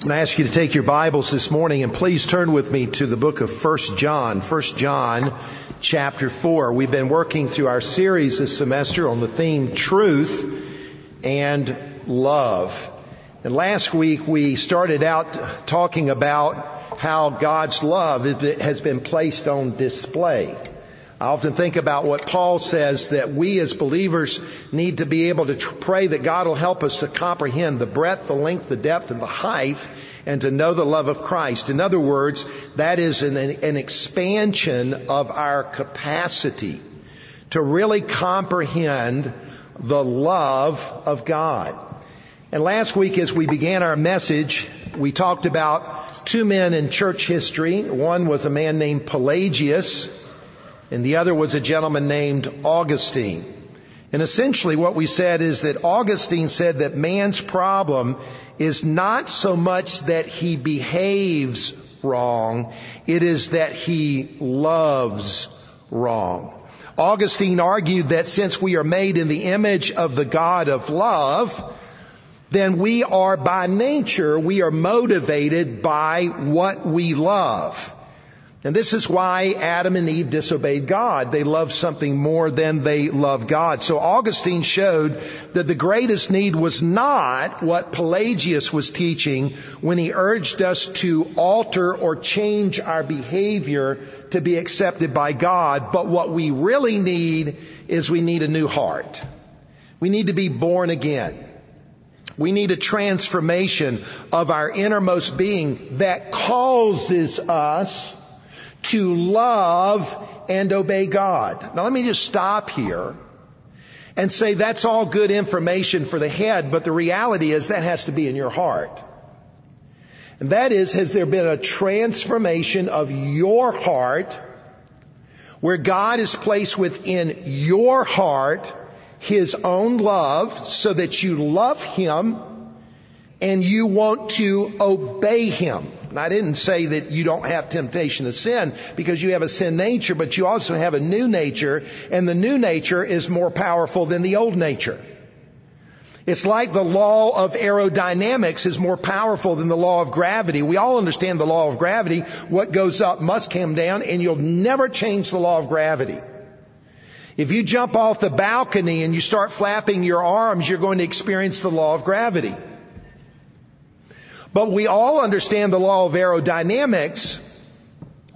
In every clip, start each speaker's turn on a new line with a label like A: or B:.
A: I'm going to ask you to take your Bibles this morning and please turn with me to the book of 1 John. 1 John chapter 4. We've been working through our series this semester on the theme truth and love. And last week we started out talking about how God's love has been placed on display. I often think about what Paul says that we as believers need to be able to pray that God will help us to comprehend the breadth, the length, the depth, and the height, and to know the love of Christ. In other words, that is an, an expansion of our capacity to really comprehend the love of God. And last week as we began our message, we talked about two men in church history. One was a man named Pelagius, and the other was a gentleman named Augustine. And essentially what we said is that Augustine said that man's problem is not so much that he behaves wrong, it is that he loves wrong. Augustine argued that since we are made in the image of the God of love, then we are by nature, we are motivated by what we love. And this is why Adam and Eve disobeyed God. They loved something more than they loved God. So Augustine showed that the greatest need was not what Pelagius was teaching when he urged us to alter or change our behavior to be accepted by God. But what we really need is we need a new heart. We need to be born again. We need a transformation of our innermost being that causes us to love and obey God. Now let me just stop here and say that's all good information for the head, but the reality is that has to be in your heart. And that is, has there been a transformation of your heart where God has placed within your heart His own love so that you love Him and you want to obey Him. And I didn't say that you don't have temptation to sin because you have a sin nature, but you also have a new nature and the new nature is more powerful than the old nature. It's like the law of aerodynamics is more powerful than the law of gravity. We all understand the law of gravity. What goes up must come down and you'll never change the law of gravity. If you jump off the balcony and you start flapping your arms, you're going to experience the law of gravity. But we all understand the law of aerodynamics,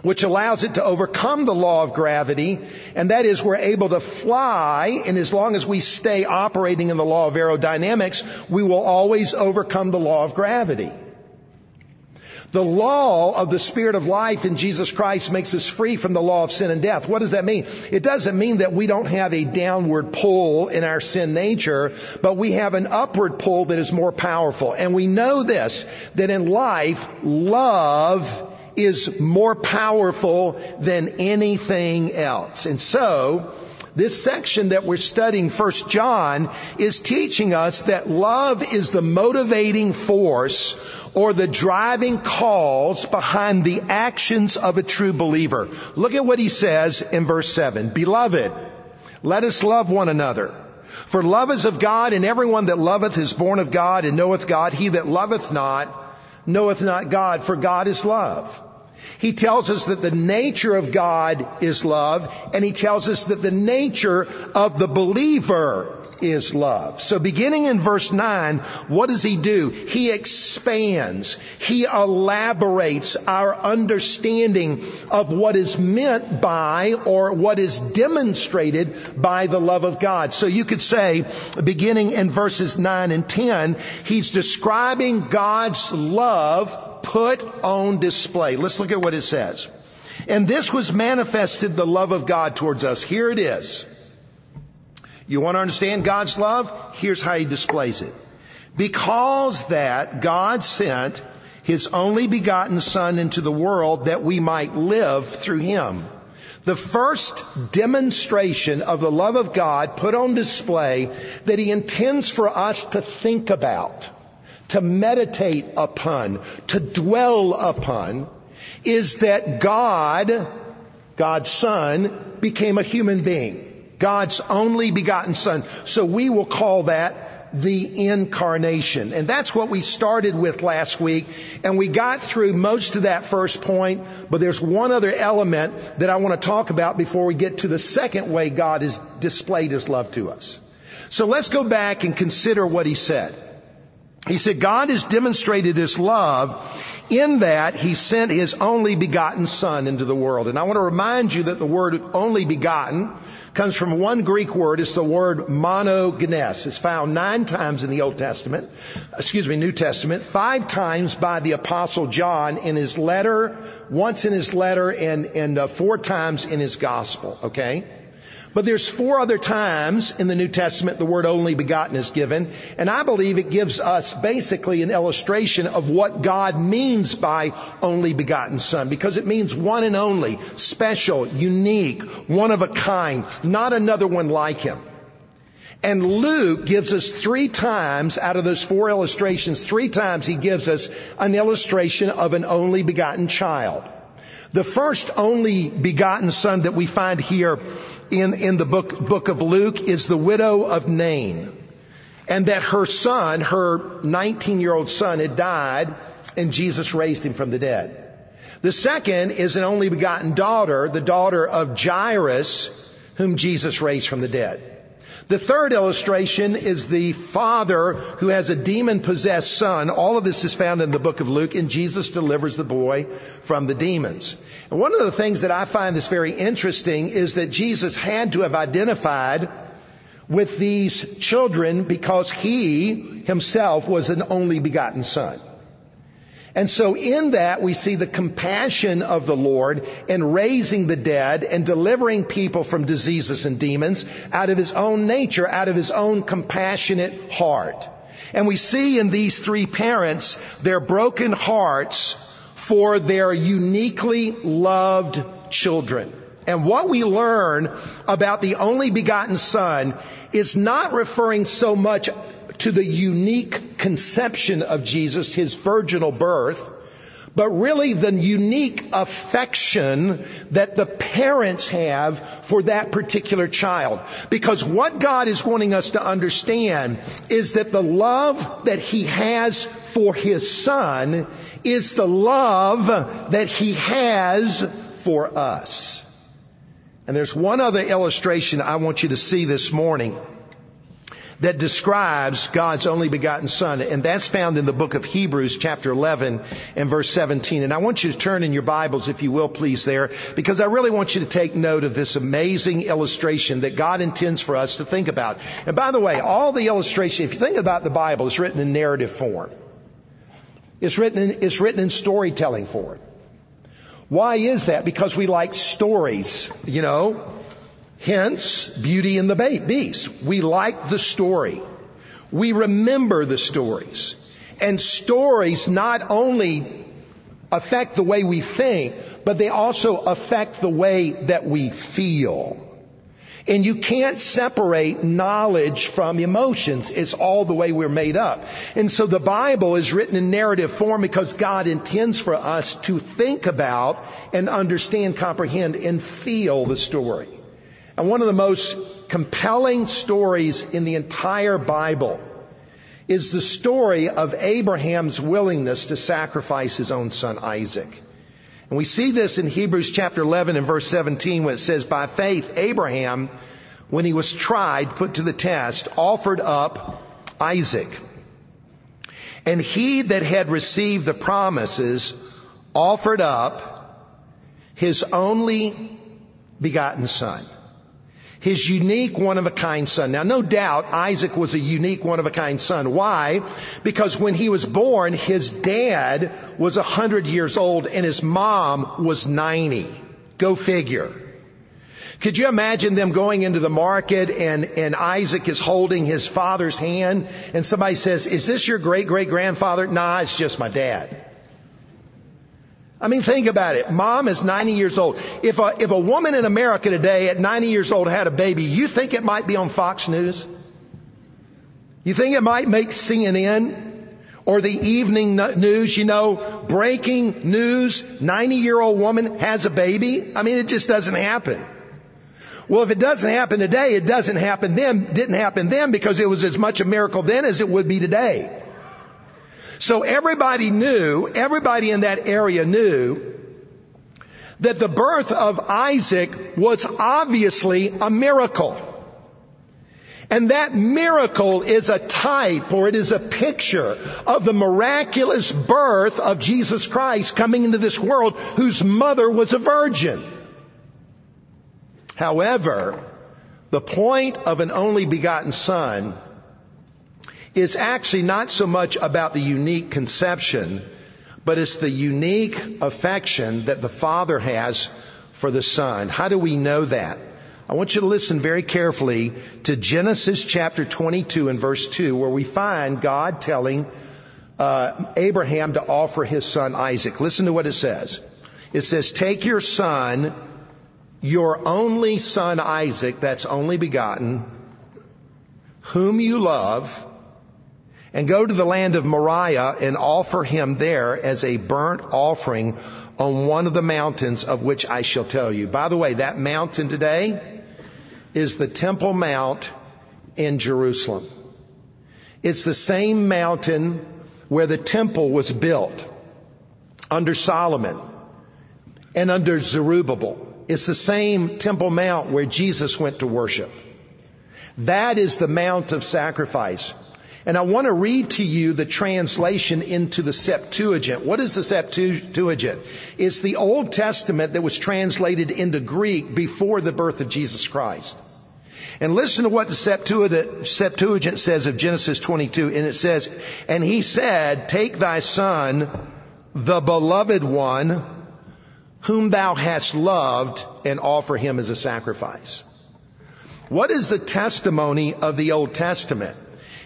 A: which allows it to overcome the law of gravity, and that is we're able to fly, and as long as we stay operating in the law of aerodynamics, we will always overcome the law of gravity. The law of the Spirit of life in Jesus Christ makes us free from the law of sin and death. What does that mean? It doesn't mean that we don't have a downward pull in our sin nature, but we have an upward pull that is more powerful. And we know this, that in life, love is more powerful than anything else. And so, this section that we're studying, First John, is teaching us that love is the motivating force or the driving cause behind the actions of a true believer. Look at what he says in verse 7. Beloved, let us love one another. For love is of God, and everyone that loveth is born of God and knoweth God. He that loveth not knoweth not God, for God is love. He tells us that the nature of God is love, and he tells us that the nature of the believer is love. So beginning in verse 9, what does he do? He expands. He elaborates our understanding of what is meant by or what is demonstrated by the love of God. So you could say, beginning in verses 9 and 10, he's describing God's love put on display. Let's look at what it says. And this was manifested the love of God towards us. Here it is. You want to understand God's love? Here's how He displays it. Because that God sent His only begotten Son into the world that we might live through Him. The first demonstration of the love of God put on display that He intends for us to think about, to meditate upon, to dwell upon, is that God, God's Son, became a human being. God's only begotten Son. So we will call that the incarnation. And that's what we started with last week. And we got through most of that first point, but there's one other element that I want to talk about before we get to the second way God has displayed his love to us. So let's go back and consider what he said. He said, God has demonstrated his love in that he sent his only begotten son into the world. And I want to remind you that the word only begotten comes from one Greek word. It's the word monogenes. It's found nine times in the Old Testament, excuse me, New Testament, five times by the apostle John in his letter, once in his letter and, and uh, four times in his gospel. Okay? But there's four other times in the New Testament the word only begotten is given, and I believe it gives us basically an illustration of what God means by only begotten son, because it means one and only, special, unique, one of a kind, not another one like him. And Luke gives us three times out of those four illustrations, three times he gives us an illustration of an only begotten child. The first only begotten son that we find here in, in the book, book of Luke is the widow of Nain. And that her son, her 19 year old son had died and Jesus raised him from the dead. The second is an only begotten daughter, the daughter of Jairus, whom Jesus raised from the dead. The third illustration is the father who has a demon possessed son. All of this is found in the book of Luke and Jesus delivers the boy from the demons. And one of the things that I find that's very interesting is that Jesus had to have identified with these children because he himself was an only begotten son. And so in that we see the compassion of the Lord in raising the dead and delivering people from diseases and demons out of his own nature, out of his own compassionate heart. And we see in these three parents their broken hearts for their uniquely loved children. And what we learn about the only begotten son is not referring so much to the unique conception of Jesus, his virginal birth, but really the unique affection that the parents have for that particular child. Because what God is wanting us to understand is that the love that He has for His Son is the love that He has for us. And there's one other illustration I want you to see this morning that describes God's only begotten son. And that's found in the book of Hebrews chapter 11 and verse 17. And I want you to turn in your Bibles, if you will, please there, because I really want you to take note of this amazing illustration that God intends for us to think about. And by the way, all the illustration, if you think about the Bible, it's written in narrative form. It's written in, it's written in storytelling form. Why is that? Because we like stories, you know. Hence, Beauty and the Beast. We like the story. We remember the stories. And stories not only affect the way we think, but they also affect the way that we feel. And you can't separate knowledge from emotions. It's all the way we're made up. And so the Bible is written in narrative form because God intends for us to think about and understand, comprehend, and feel the story. And one of the most compelling stories in the entire Bible is the story of Abraham's willingness to sacrifice his own son Isaac. And we see this in Hebrews chapter 11 and verse 17 when it says, by faith, Abraham, when he was tried, put to the test, offered up Isaac. And he that had received the promises offered up his only begotten son his unique one of a kind son. Now, no doubt Isaac was a unique one of a kind son. Why? Because when he was born, his dad was a hundred years old and his mom was 90. Go figure. Could you imagine them going into the market and, and Isaac is holding his father's hand and somebody says, is this your great great grandfather? Nah, it's just my dad. I mean, think about it. Mom is 90 years old. If a, if a woman in America today at 90 years old had a baby, you think it might be on Fox News? You think it might make CNN or the evening news, you know, breaking news, 90 year old woman has a baby? I mean, it just doesn't happen. Well, if it doesn't happen today, it doesn't happen then, didn't happen then because it was as much a miracle then as it would be today. So everybody knew, everybody in that area knew that the birth of Isaac was obviously a miracle. And that miracle is a type or it is a picture of the miraculous birth of Jesus Christ coming into this world whose mother was a virgin. However, the point of an only begotten son is actually not so much about the unique conception, but it's the unique affection that the Father has for the Son. How do we know that? I want you to listen very carefully to Genesis chapter 22 and verse 2, where we find God telling uh, Abraham to offer his son Isaac. Listen to what it says. It says, Take your son, your only son Isaac, that's only begotten, whom you love, and go to the land of Moriah and offer him there as a burnt offering on one of the mountains of which I shall tell you. By the way, that mountain today is the Temple Mount in Jerusalem. It's the same mountain where the temple was built under Solomon and under Zerubbabel. It's the same Temple Mount where Jesus went to worship. That is the Mount of Sacrifice. And I want to read to you the translation into the Septuagint. What is the Septuagint? It's the Old Testament that was translated into Greek before the birth of Jesus Christ. And listen to what the Septuagint says of Genesis 22. And it says, And he said, Take thy son, the beloved one, whom thou hast loved, and offer him as a sacrifice. What is the testimony of the Old Testament?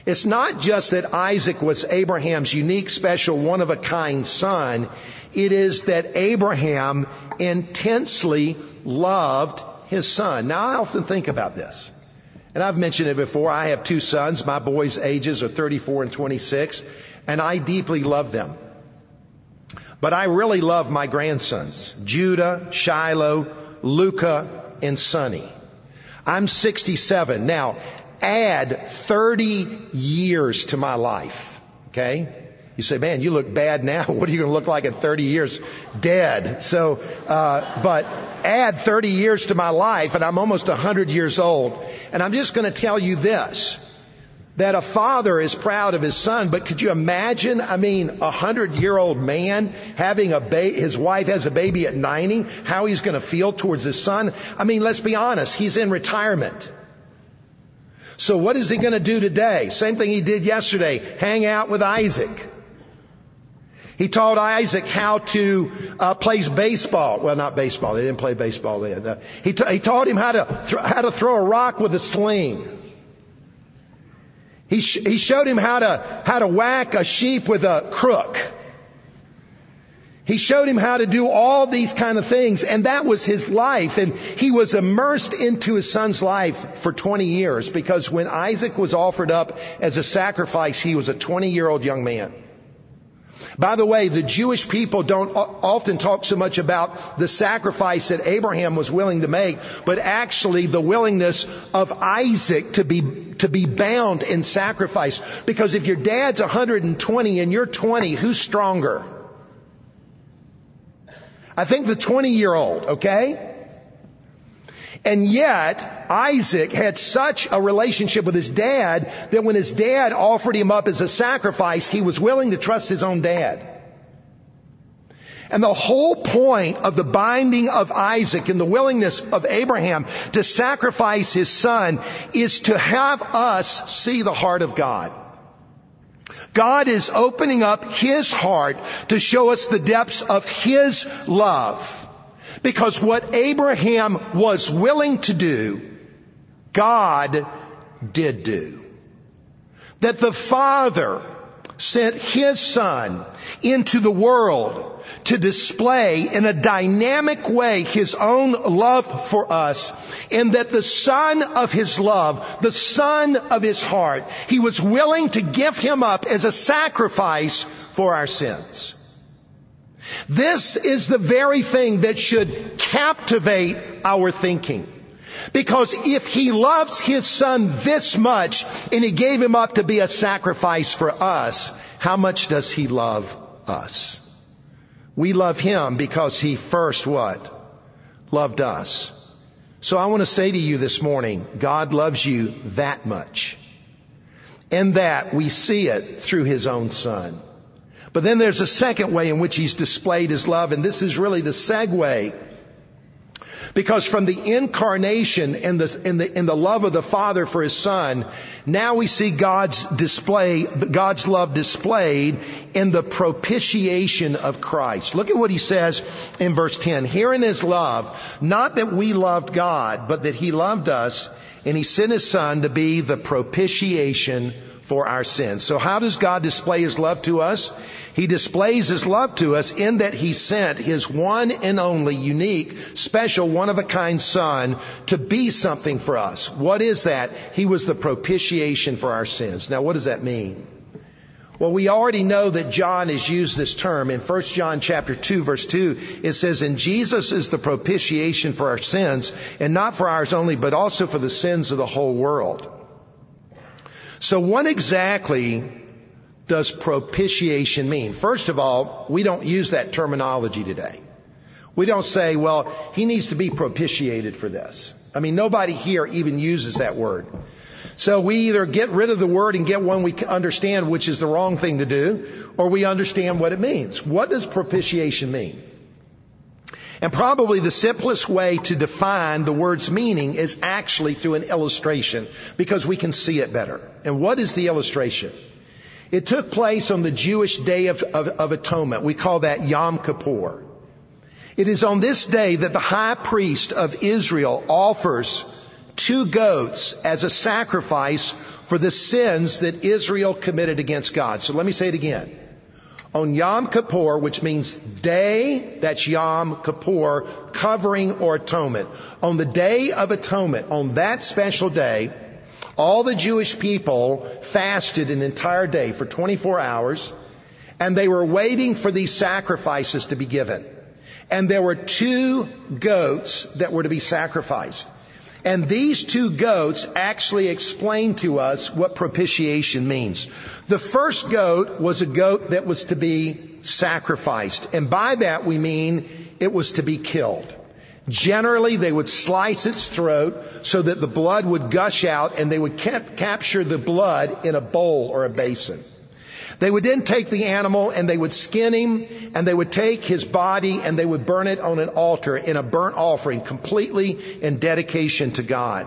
A: It's not just that Isaac was Abraham's unique, special, one of a kind son. It is that Abraham intensely loved his son. Now I often think about this. And I've mentioned it before. I have two sons. My boys' ages are 34 and 26. And I deeply love them. But I really love my grandsons, Judah, Shiloh, Luca, and Sonny. I'm 67. Now, add 30 years to my life. Okay? You say, man, you look bad now. What are you going to look like in 30 years? Dead. So, uh, but add 30 years to my life and I'm almost 100 years old. And I'm just going to tell you this. That a father is proud of his son, but could you imagine, I mean, a hundred year old man having a ba- his wife has a baby at 90, how he's going to feel towards his son? I mean, let's be honest, he's in retirement. So what is he going to do today? Same thing he did yesterday. Hang out with Isaac. He taught Isaac how to uh, play baseball. Well, not baseball. They didn't play baseball then. Uh, he, t- he taught him how to th- how to throw a rock with a sling. He, sh- he showed him how to how to whack a sheep with a crook. He showed him how to do all these kind of things and that was his life and he was immersed into his son's life for 20 years because when Isaac was offered up as a sacrifice, he was a 20 year old young man. By the way, the Jewish people don't often talk so much about the sacrifice that Abraham was willing to make, but actually the willingness of Isaac to be, to be bound in sacrifice. Because if your dad's 120 and you're 20, who's stronger? I think the 20 year old, okay? And yet, Isaac had such a relationship with his dad that when his dad offered him up as a sacrifice, he was willing to trust his own dad. And the whole point of the binding of Isaac and the willingness of Abraham to sacrifice his son is to have us see the heart of God. God is opening up His heart to show us the depths of His love. Because what Abraham was willing to do, God did do. That the Father sent His Son into the world to display in a dynamic way His own love for us and that the Son of His love, the Son of His heart, He was willing to give Him up as a sacrifice for our sins. This is the very thing that should captivate our thinking. Because if he loves his son this much and he gave him up to be a sacrifice for us, how much does he love us? We love him because he first what? Loved us. So I want to say to you this morning, God loves you that much. And that we see it through his own son. But then there's a second way in which he's displayed his love, and this is really the segue because from the incarnation and the, and the, and the love of the Father for His Son, now we see God's display, God's love displayed in the propitiation of Christ. Look at what He says in verse 10. Herein is love, not that we loved God, but that He loved us and He sent His Son to be the propitiation for our sins. So how does God display His love to us? He displays His love to us in that He sent His one and only unique, special, one of a kind Son to be something for us. What is that? He was the propitiation for our sins. Now what does that mean? Well, we already know that John has used this term in 1 John chapter 2 verse 2. It says, and Jesus is the propitiation for our sins and not for ours only, but also for the sins of the whole world. So what exactly does propitiation mean? First of all, we don't use that terminology today. We don't say, well, he needs to be propitiated for this. I mean, nobody here even uses that word. So we either get rid of the word and get one we can understand, which is the wrong thing to do, or we understand what it means. What does propitiation mean? And probably the simplest way to define the word's meaning is actually through an illustration because we can see it better. And what is the illustration? It took place on the Jewish Day of, of, of Atonement. We call that Yom Kippur. It is on this day that the high priest of Israel offers two goats as a sacrifice for the sins that Israel committed against God. So let me say it again on Yom Kippur, which means day, that's Yom Kippur, covering or atonement. On the day of atonement, on that special day, all the Jewish people fasted an entire day for 24 hours, and they were waiting for these sacrifices to be given. And there were two goats that were to be sacrificed. And these two goats actually explain to us what propitiation means. The first goat was a goat that was to be sacrificed. And by that we mean it was to be killed. Generally, they would slice its throat so that the blood would gush out and they would cap- capture the blood in a bowl or a basin. They would then take the animal and they would skin him and they would take his body and they would burn it on an altar in a burnt offering completely in dedication to God.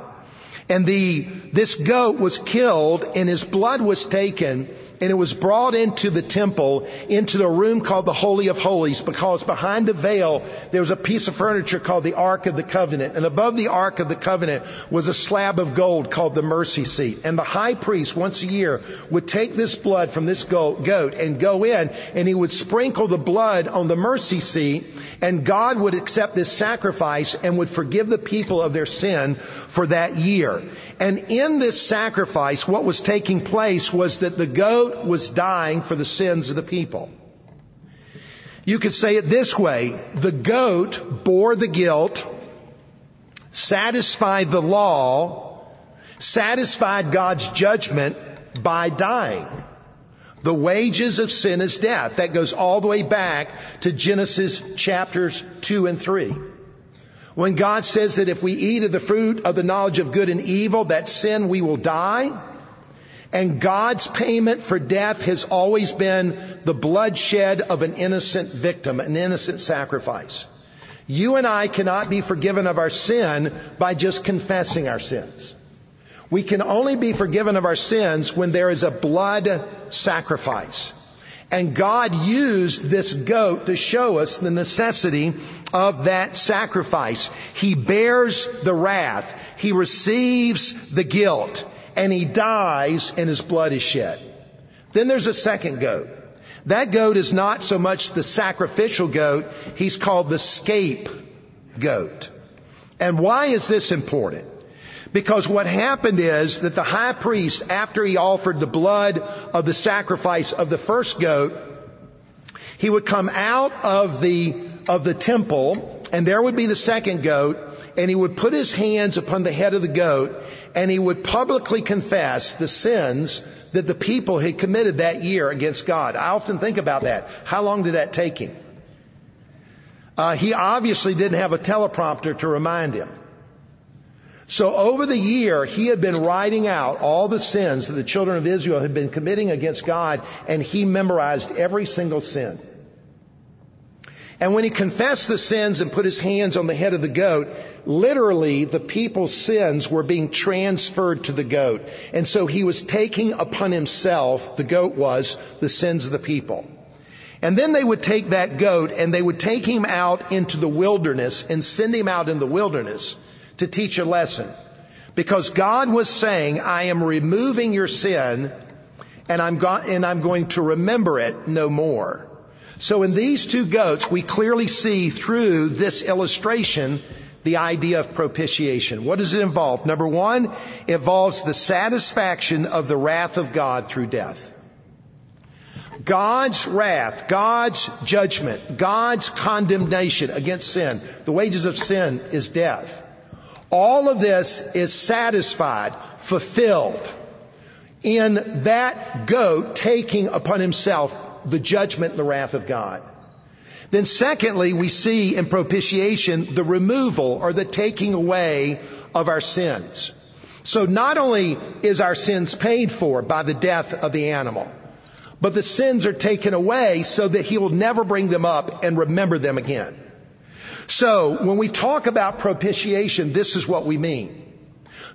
A: And the, this goat was killed and his blood was taken and it was brought into the temple, into the room called the Holy of Holies, because behind the veil there was a piece of furniture called the Ark of the Covenant, and above the Ark of the Covenant was a slab of gold called the mercy seat. And the high priest once a year would take this blood from this goat and go in, and he would sprinkle the blood on the mercy seat, and God would accept this sacrifice and would forgive the people of their sin for that year. And in this sacrifice, what was taking place was that the goat was dying for the sins of the people. You could say it this way. The goat bore the guilt, satisfied the law, satisfied God's judgment by dying. The wages of sin is death. That goes all the way back to Genesis chapters 2 and 3. When God says that if we eat of the fruit of the knowledge of good and evil, that sin we will die. And God's payment for death has always been the bloodshed of an innocent victim, an innocent sacrifice. You and I cannot be forgiven of our sin by just confessing our sins. We can only be forgiven of our sins when there is a blood sacrifice. And God used this goat to show us the necessity of that sacrifice. He bears the wrath. He receives the guilt and he dies and his blood is shed. Then there's a second goat. That goat is not so much the sacrificial goat. He's called the scapegoat. And why is this important? Because what happened is that the high priest, after he offered the blood of the sacrifice of the first goat, he would come out of the, of the temple and there would be the second goat and he would put his hands upon the head of the goat and he would publicly confess the sins that the people had committed that year against God. I often think about that. How long did that take him? Uh, he obviously didn't have a teleprompter to remind him. So over the year, he had been writing out all the sins that the children of Israel had been committing against God, and he memorized every single sin. And when he confessed the sins and put his hands on the head of the goat, literally the people's sins were being transferred to the goat. And so he was taking upon himself, the goat was, the sins of the people. And then they would take that goat and they would take him out into the wilderness and send him out in the wilderness to teach a lesson. Because God was saying, I am removing your sin and I'm, go- and I'm going to remember it no more. So in these two goats, we clearly see through this illustration the idea of propitiation. What does it involve? Number one, involves the satisfaction of the wrath of God through death. God's wrath, God's judgment, God's condemnation against sin. The wages of sin is death. All of this is satisfied, fulfilled in that goat taking upon himself the judgment and the wrath of God. Then secondly, we see in propitiation the removal or the taking away of our sins. So not only is our sins paid for by the death of the animal, but the sins are taken away so that he will never bring them up and remember them again. So when we talk about propitiation, this is what we mean.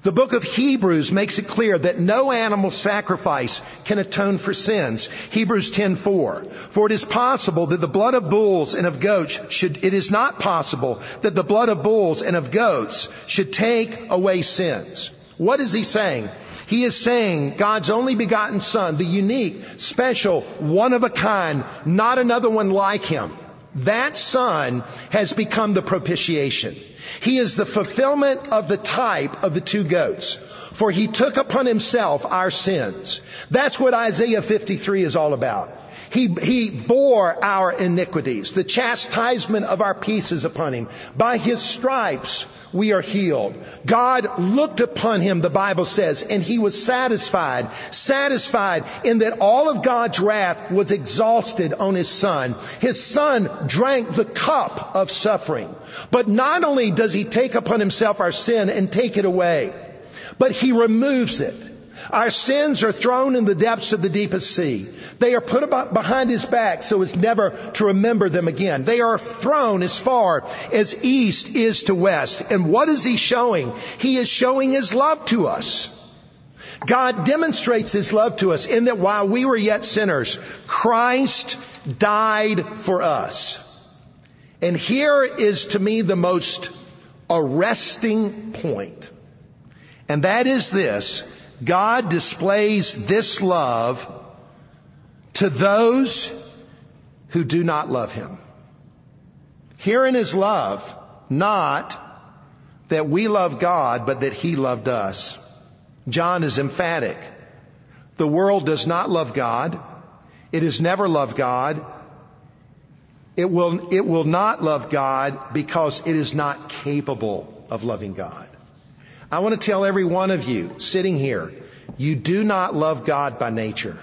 A: The book of Hebrews makes it clear that no animal sacrifice can atone for sins. Hebrews 10:4. For it is possible that the blood of bulls and of goats should it is not possible that the blood of bulls and of goats should take away sins. What is he saying? He is saying God's only begotten son, the unique, special, one of a kind, not another one like him that son has become the propitiation. He is the fulfillment of the type of the two goats. For he took upon himself our sins. That's what Isaiah 53 is all about. He, he bore our iniquities. The chastisement of our peace is upon him. By his stripes we are healed. God looked upon him, the Bible says, and he was satisfied. Satisfied in that all of God's wrath was exhausted on his son. His son drank the cup of suffering. But not only does he take upon himself our sin and take it away, but he removes it. Our sins are thrown in the depths of the deepest sea. They are put behind his back so as never to remember them again. They are thrown as far as east is to west. And what is he showing? He is showing his love to us. God demonstrates his love to us in that while we were yet sinners, Christ died for us. And here is to me the most arresting point. And that is this. God displays this love to those who do not love Him. Herein is love, not that we love God, but that He loved us. John is emphatic. The world does not love God. It has never loved God. It will, it will not love God because it is not capable of loving God. I want to tell every one of you sitting here, you do not love God by nature.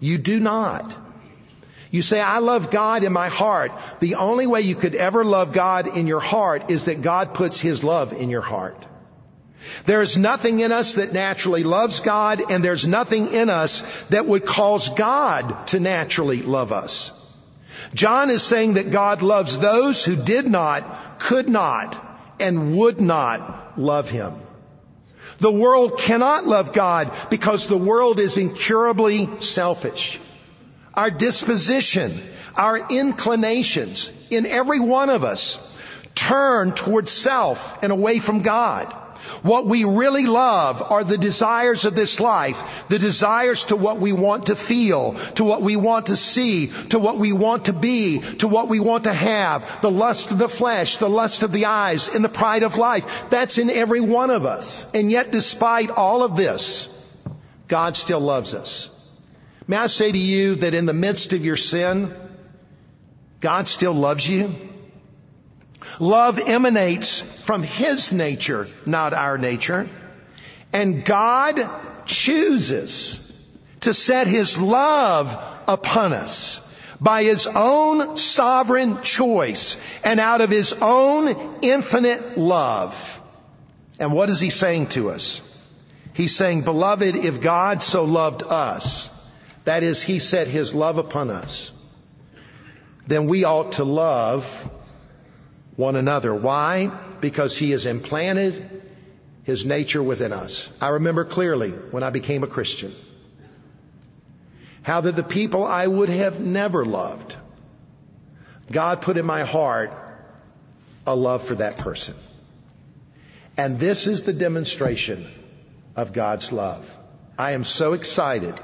A: You do not. You say, I love God in my heart. The only way you could ever love God in your heart is that God puts His love in your heart. There's nothing in us that naturally loves God, and there's nothing in us that would cause God to naturally love us. John is saying that God loves those who did not, could not, and would not love Him. The world cannot love God because the world is incurably selfish. Our disposition, our inclinations in every one of us turn towards self and away from God. What we really love are the desires of this life, the desires to what we want to feel, to what we want to see, to what we want to be, to what we want to have, the lust of the flesh, the lust of the eyes, and the pride of life. That's in every one of us. And yet despite all of this, God still loves us. May I say to you that in the midst of your sin, God still loves you? Love emanates from His nature, not our nature. And God chooses to set His love upon us by His own sovereign choice and out of His own infinite love. And what is He saying to us? He's saying, beloved, if God so loved us, that is, He set His love upon us, then we ought to love one another. Why? Because He has implanted His nature within us. I remember clearly when I became a Christian how that the people I would have never loved, God put in my heart a love for that person. And this is the demonstration of God's love. I am so excited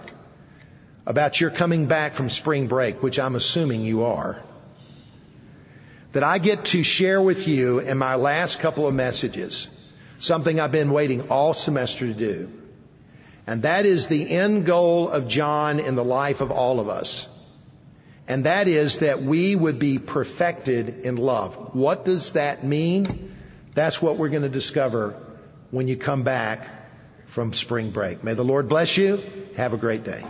A: about your coming back from spring break, which I'm assuming you are, that I get to share with you in my last couple of messages something I've been waiting all semester to do. And that is the end goal of John in the life of all of us. And that is that we would be perfected in love. What does that mean? That's what we're going to discover when you come back from spring break. May the Lord bless you. Have a great day.